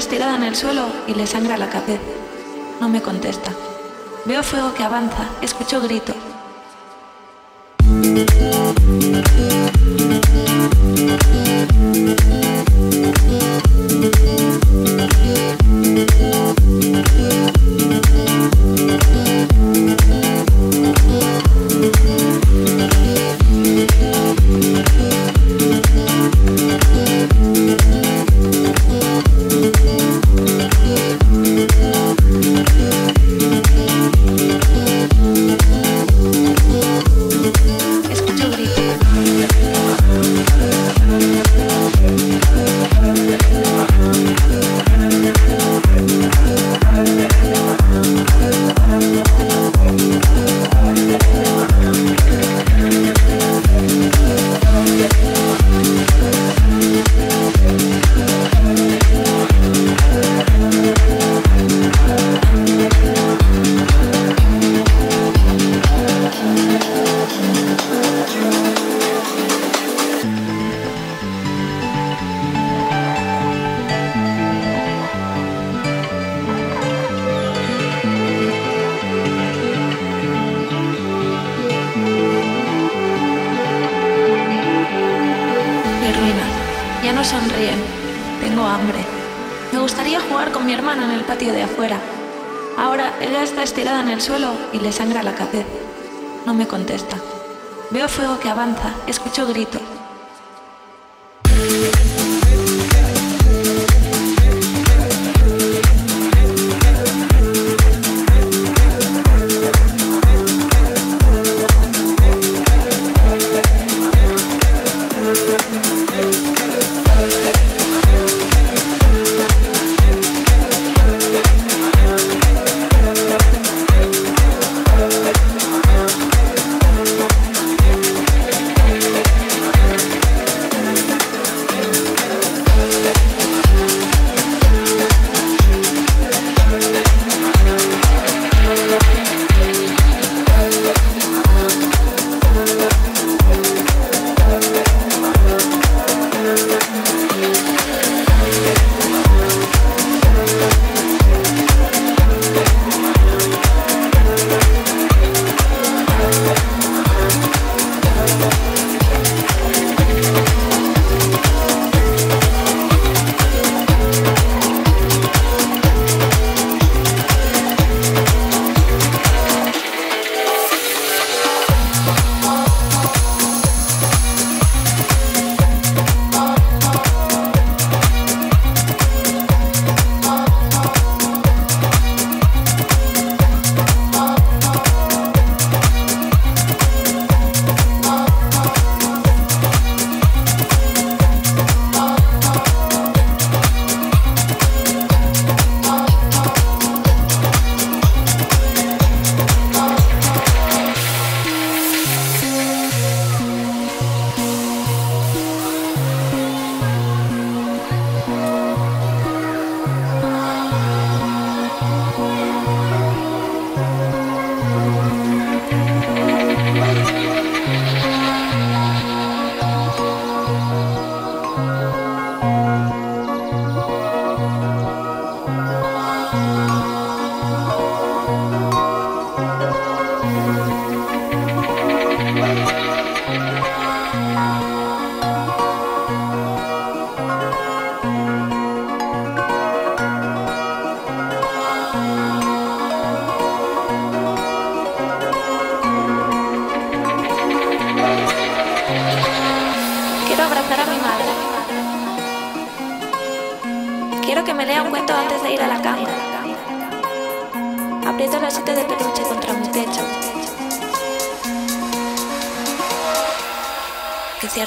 estirada en el suelo y le sangra la cabeza. No me contesta. Veo fuego que avanza, escucho grito. Le sangra la cabeza. No me contesta. Veo fuego que avanza, escucho grito.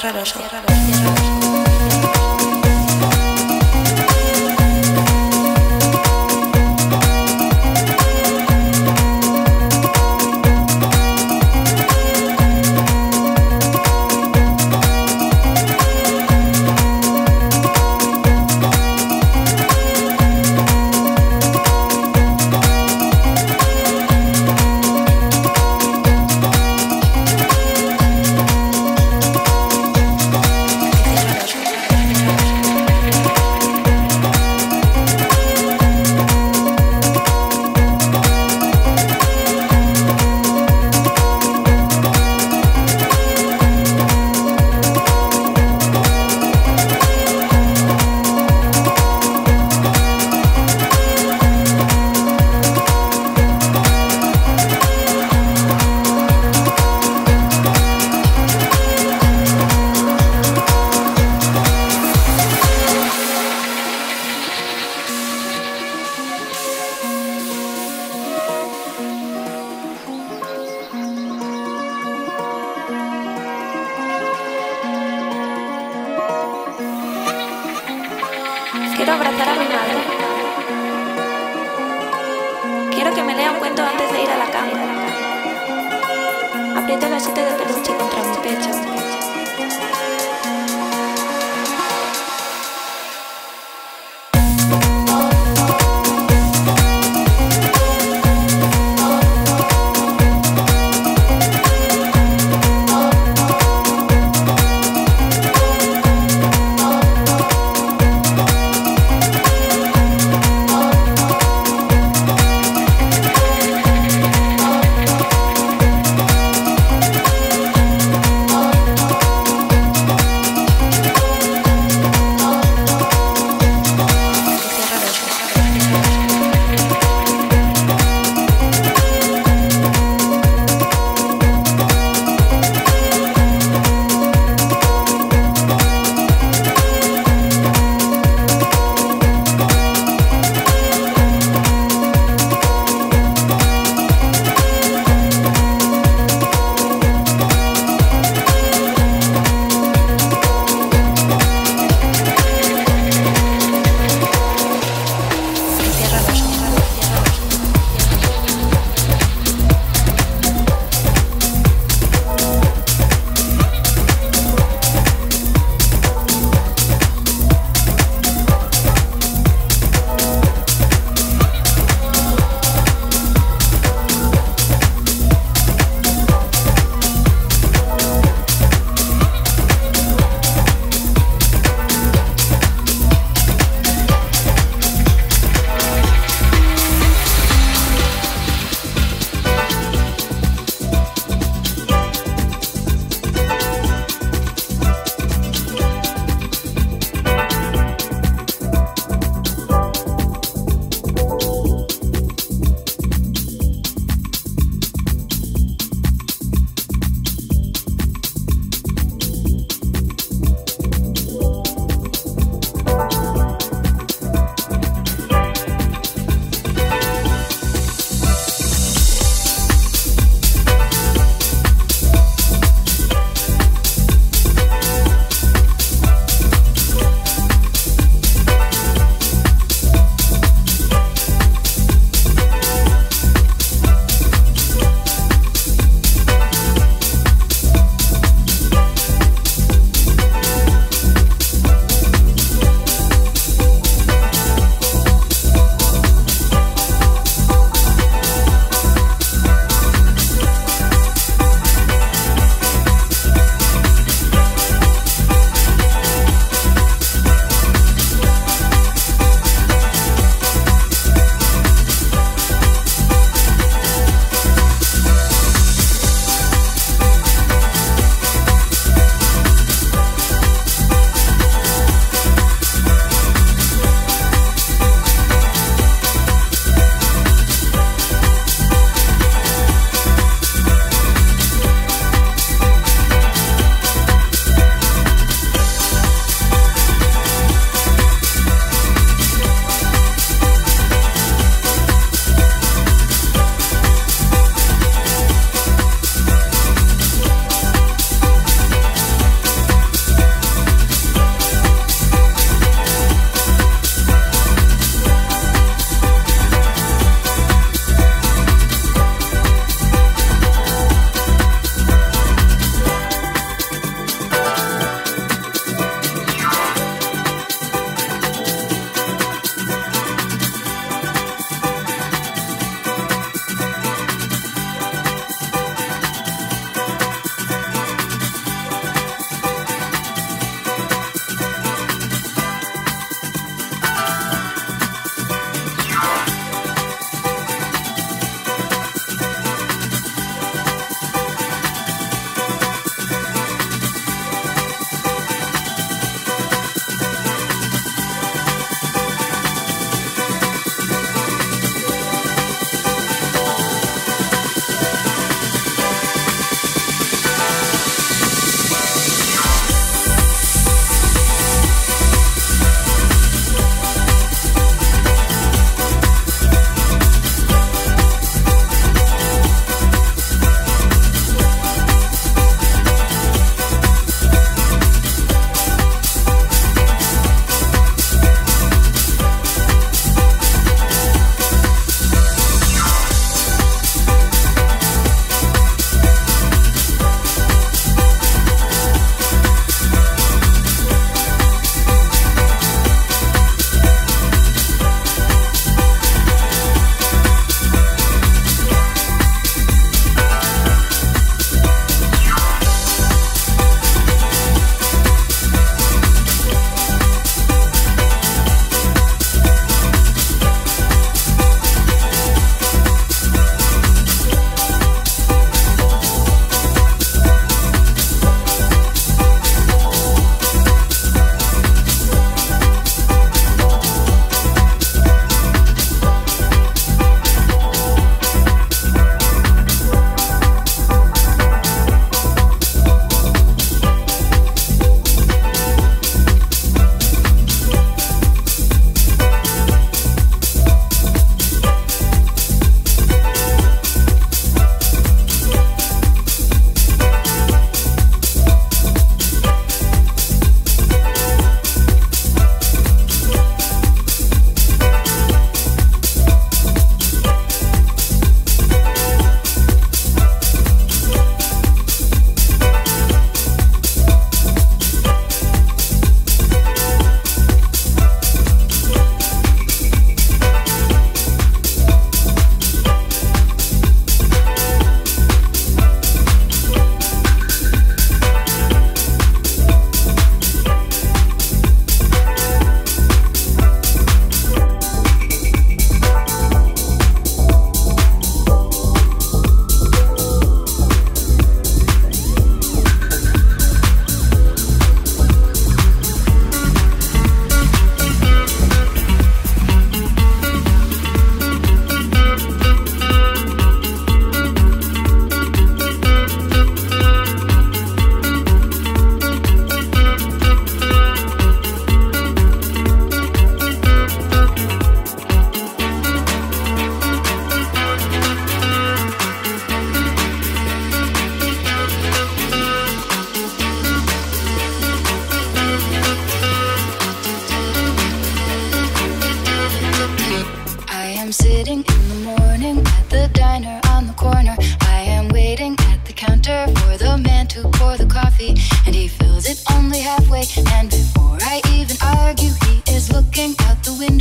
Cierra los ojos.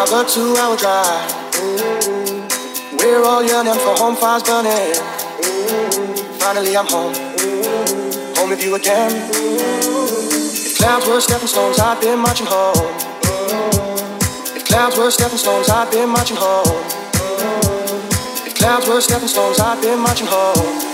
another two-hour drive. Mm-hmm. We're all yearning for home fires burning. Mm-hmm. Finally, I'm home. Mm-hmm. Home with you again. If clouds were stepping stones, I'd be marching home. If clouds were stepping stones, I'd be marching home. If clouds were stepping stones, I'd be marching home.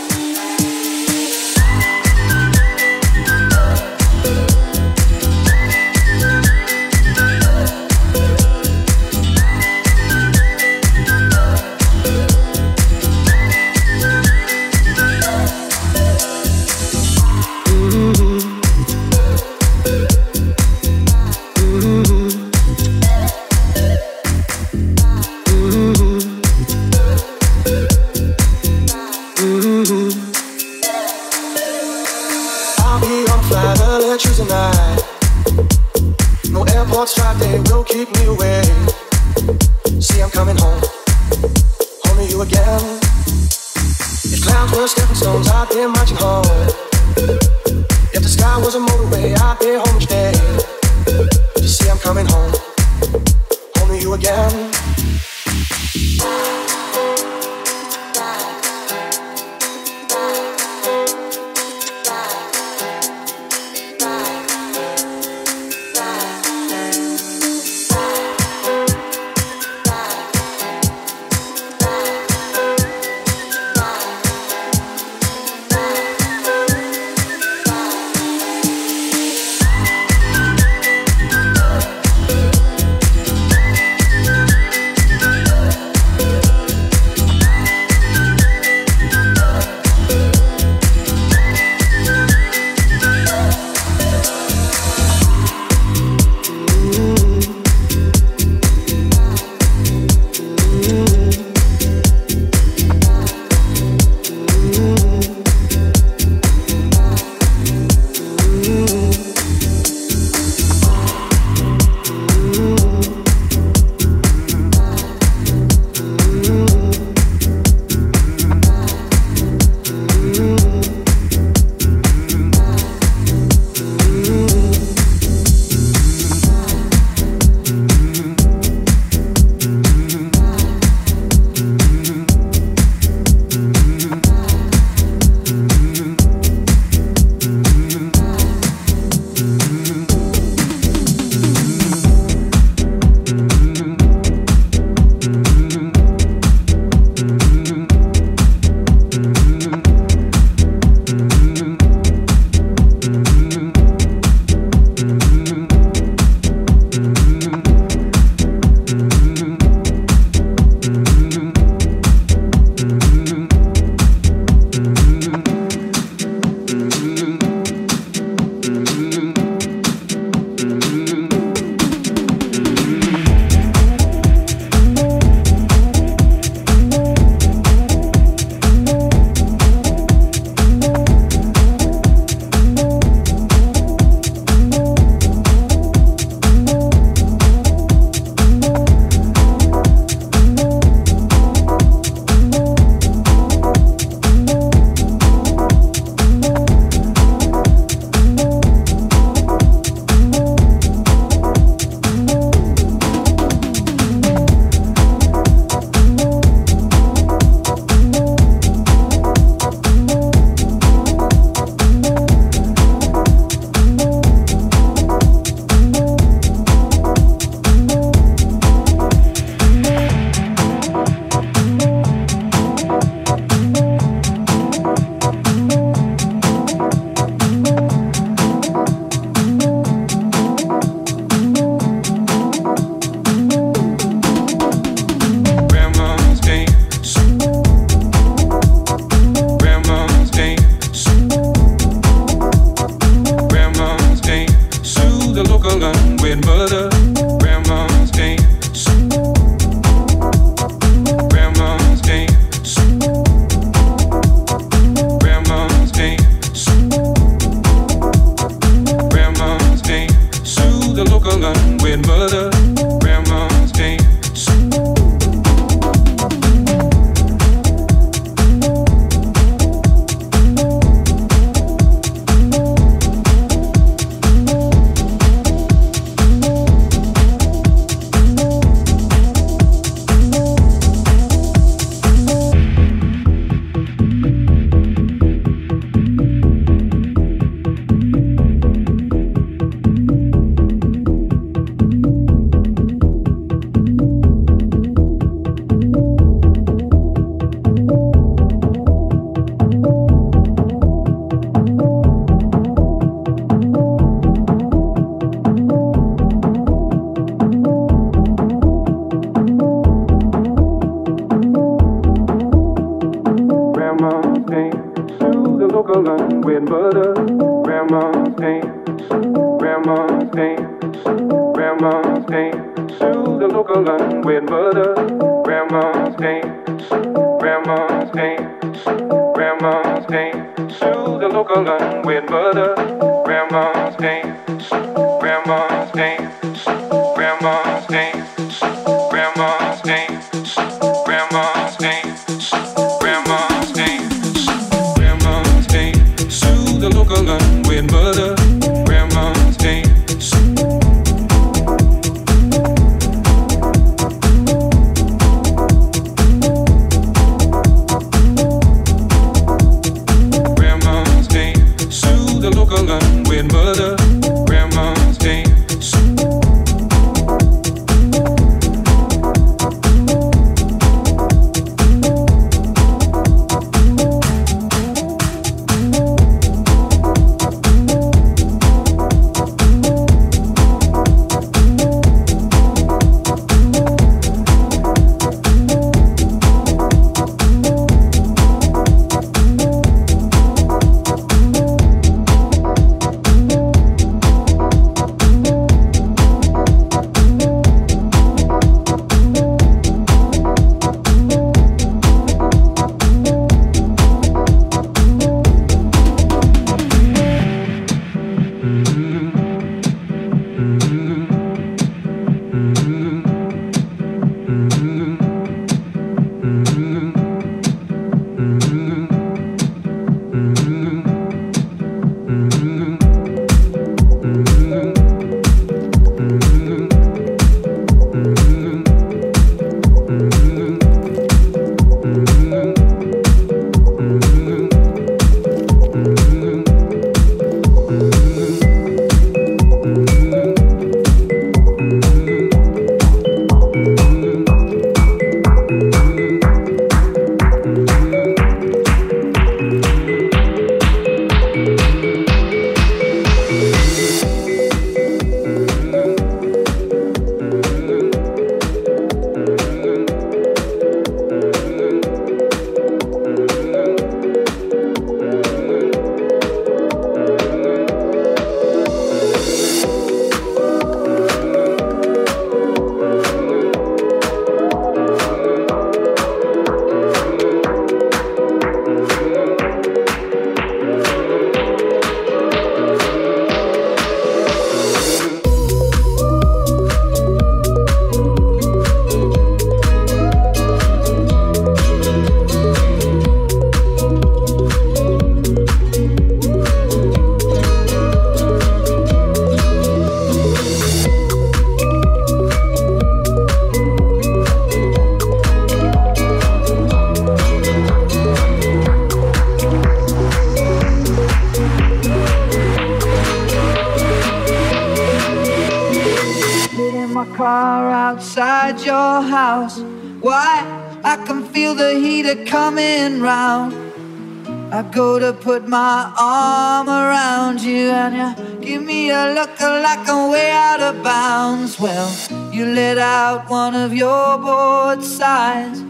Put my arm around you, and you give me a look like I'm way out of bounds. Well, you let out one of your bored sighs.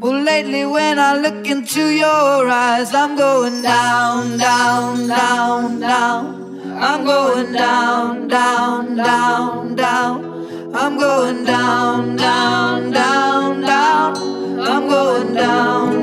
Well, lately when I look into your eyes, I'm going down, down, down, down. I'm going down, down, down, down. I'm going down, down, down, down. I'm going down, down,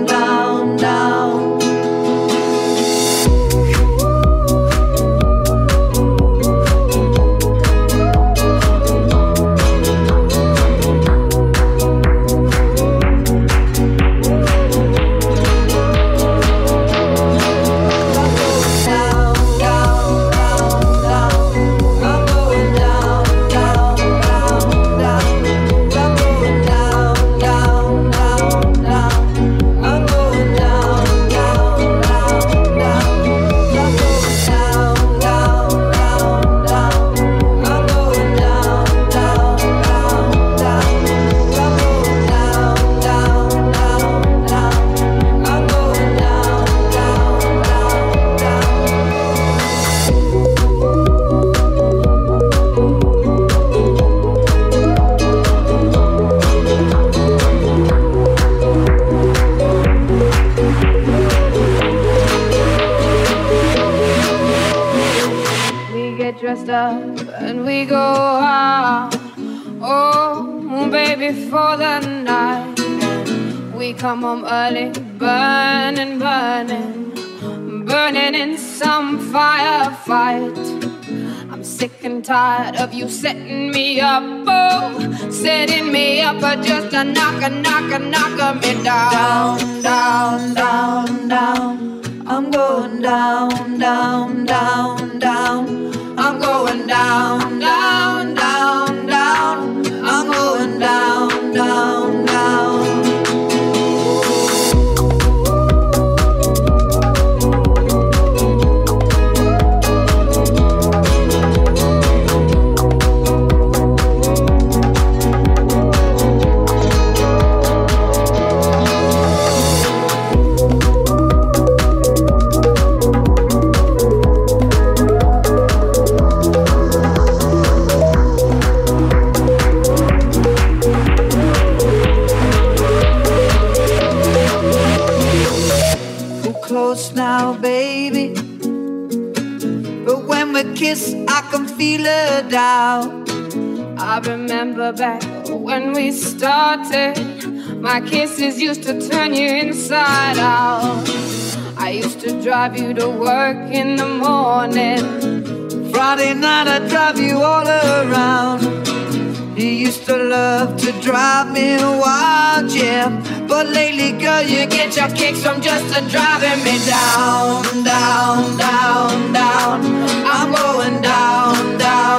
My kisses used to turn you inside out. I used to drive you to work in the morning. Friday night, I'd drive you all around. You used to love to drive me wild, yeah. But lately, girl, you get your kicks from just driving me down, down, down, down. I'm going down, down.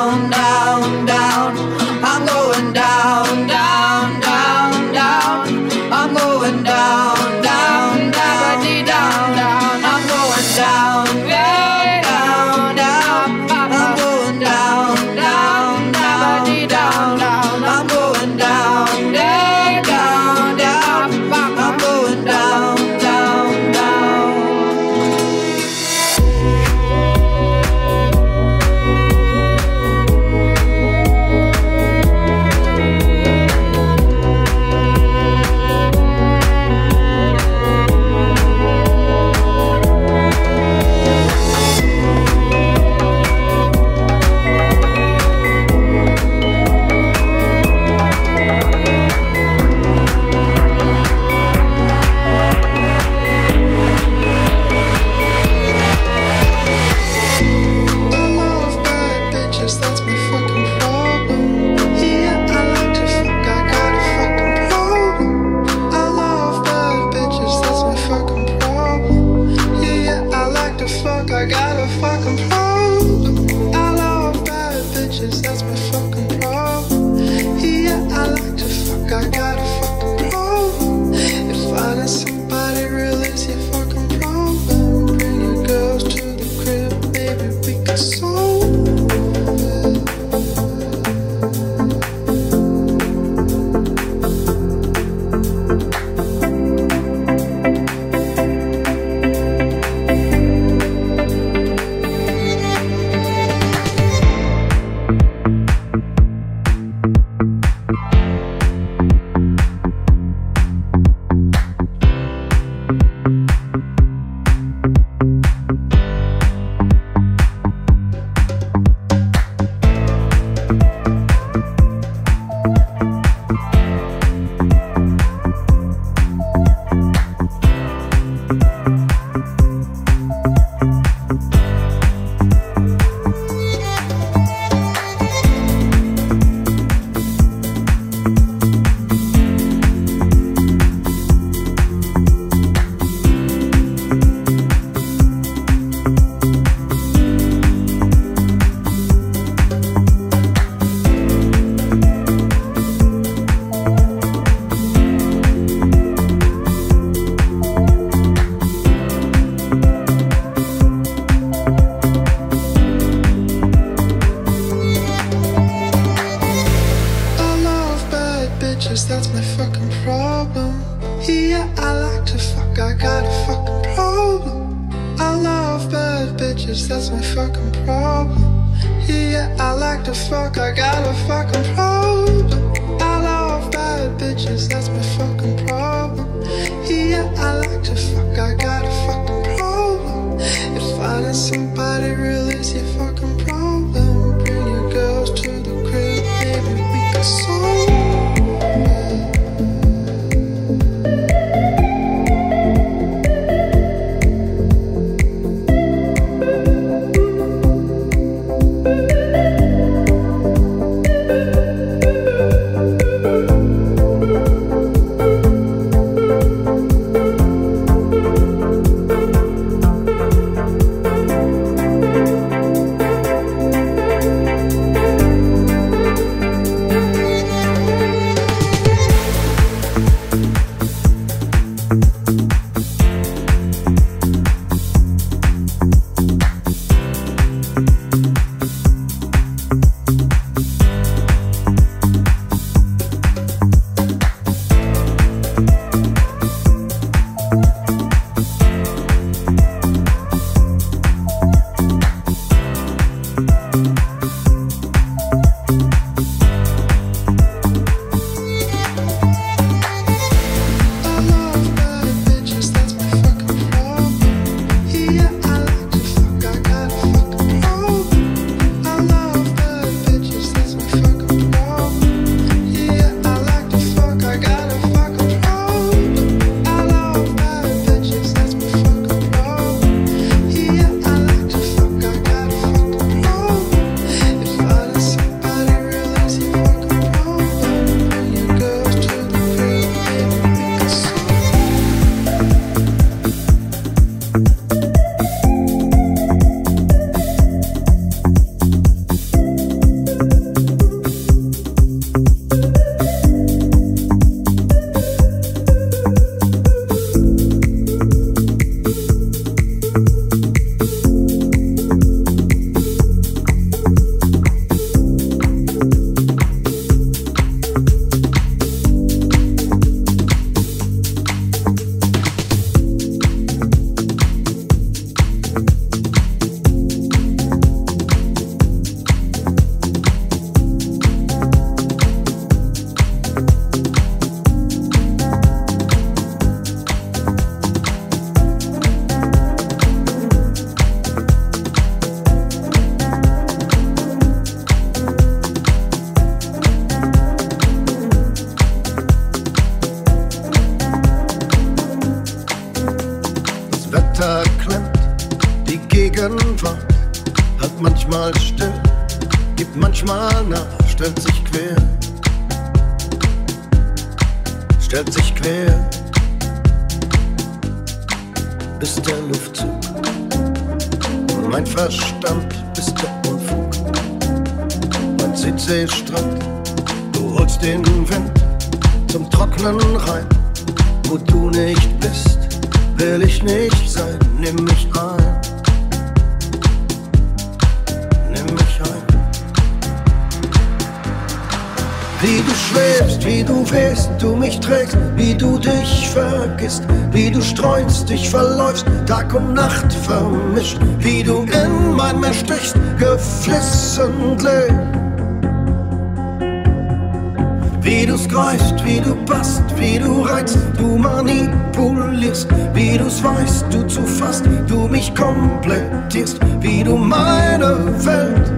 Reiz, du manipulierst, wie du's weißt, du zu fast, du mich komplettierst, wie du meine Welt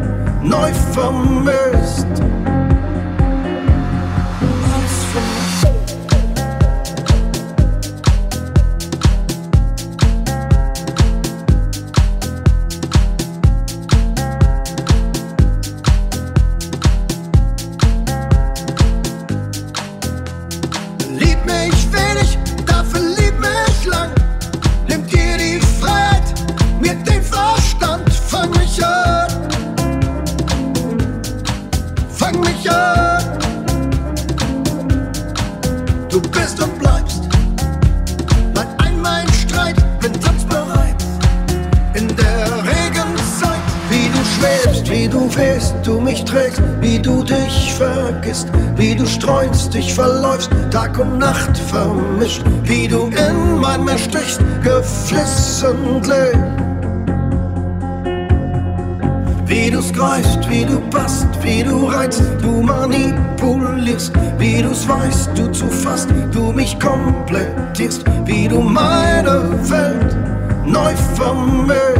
neu vermisst. dich verläufst, Tag und Nacht vermischt, wie du in meinem erstichst, geflissentlich. Wie du's greifst, wie du passt, wie du reizt, du manipulierst, wie du's weißt, du zu fast, du mich komplettierst, wie du meine Welt neu vermögst.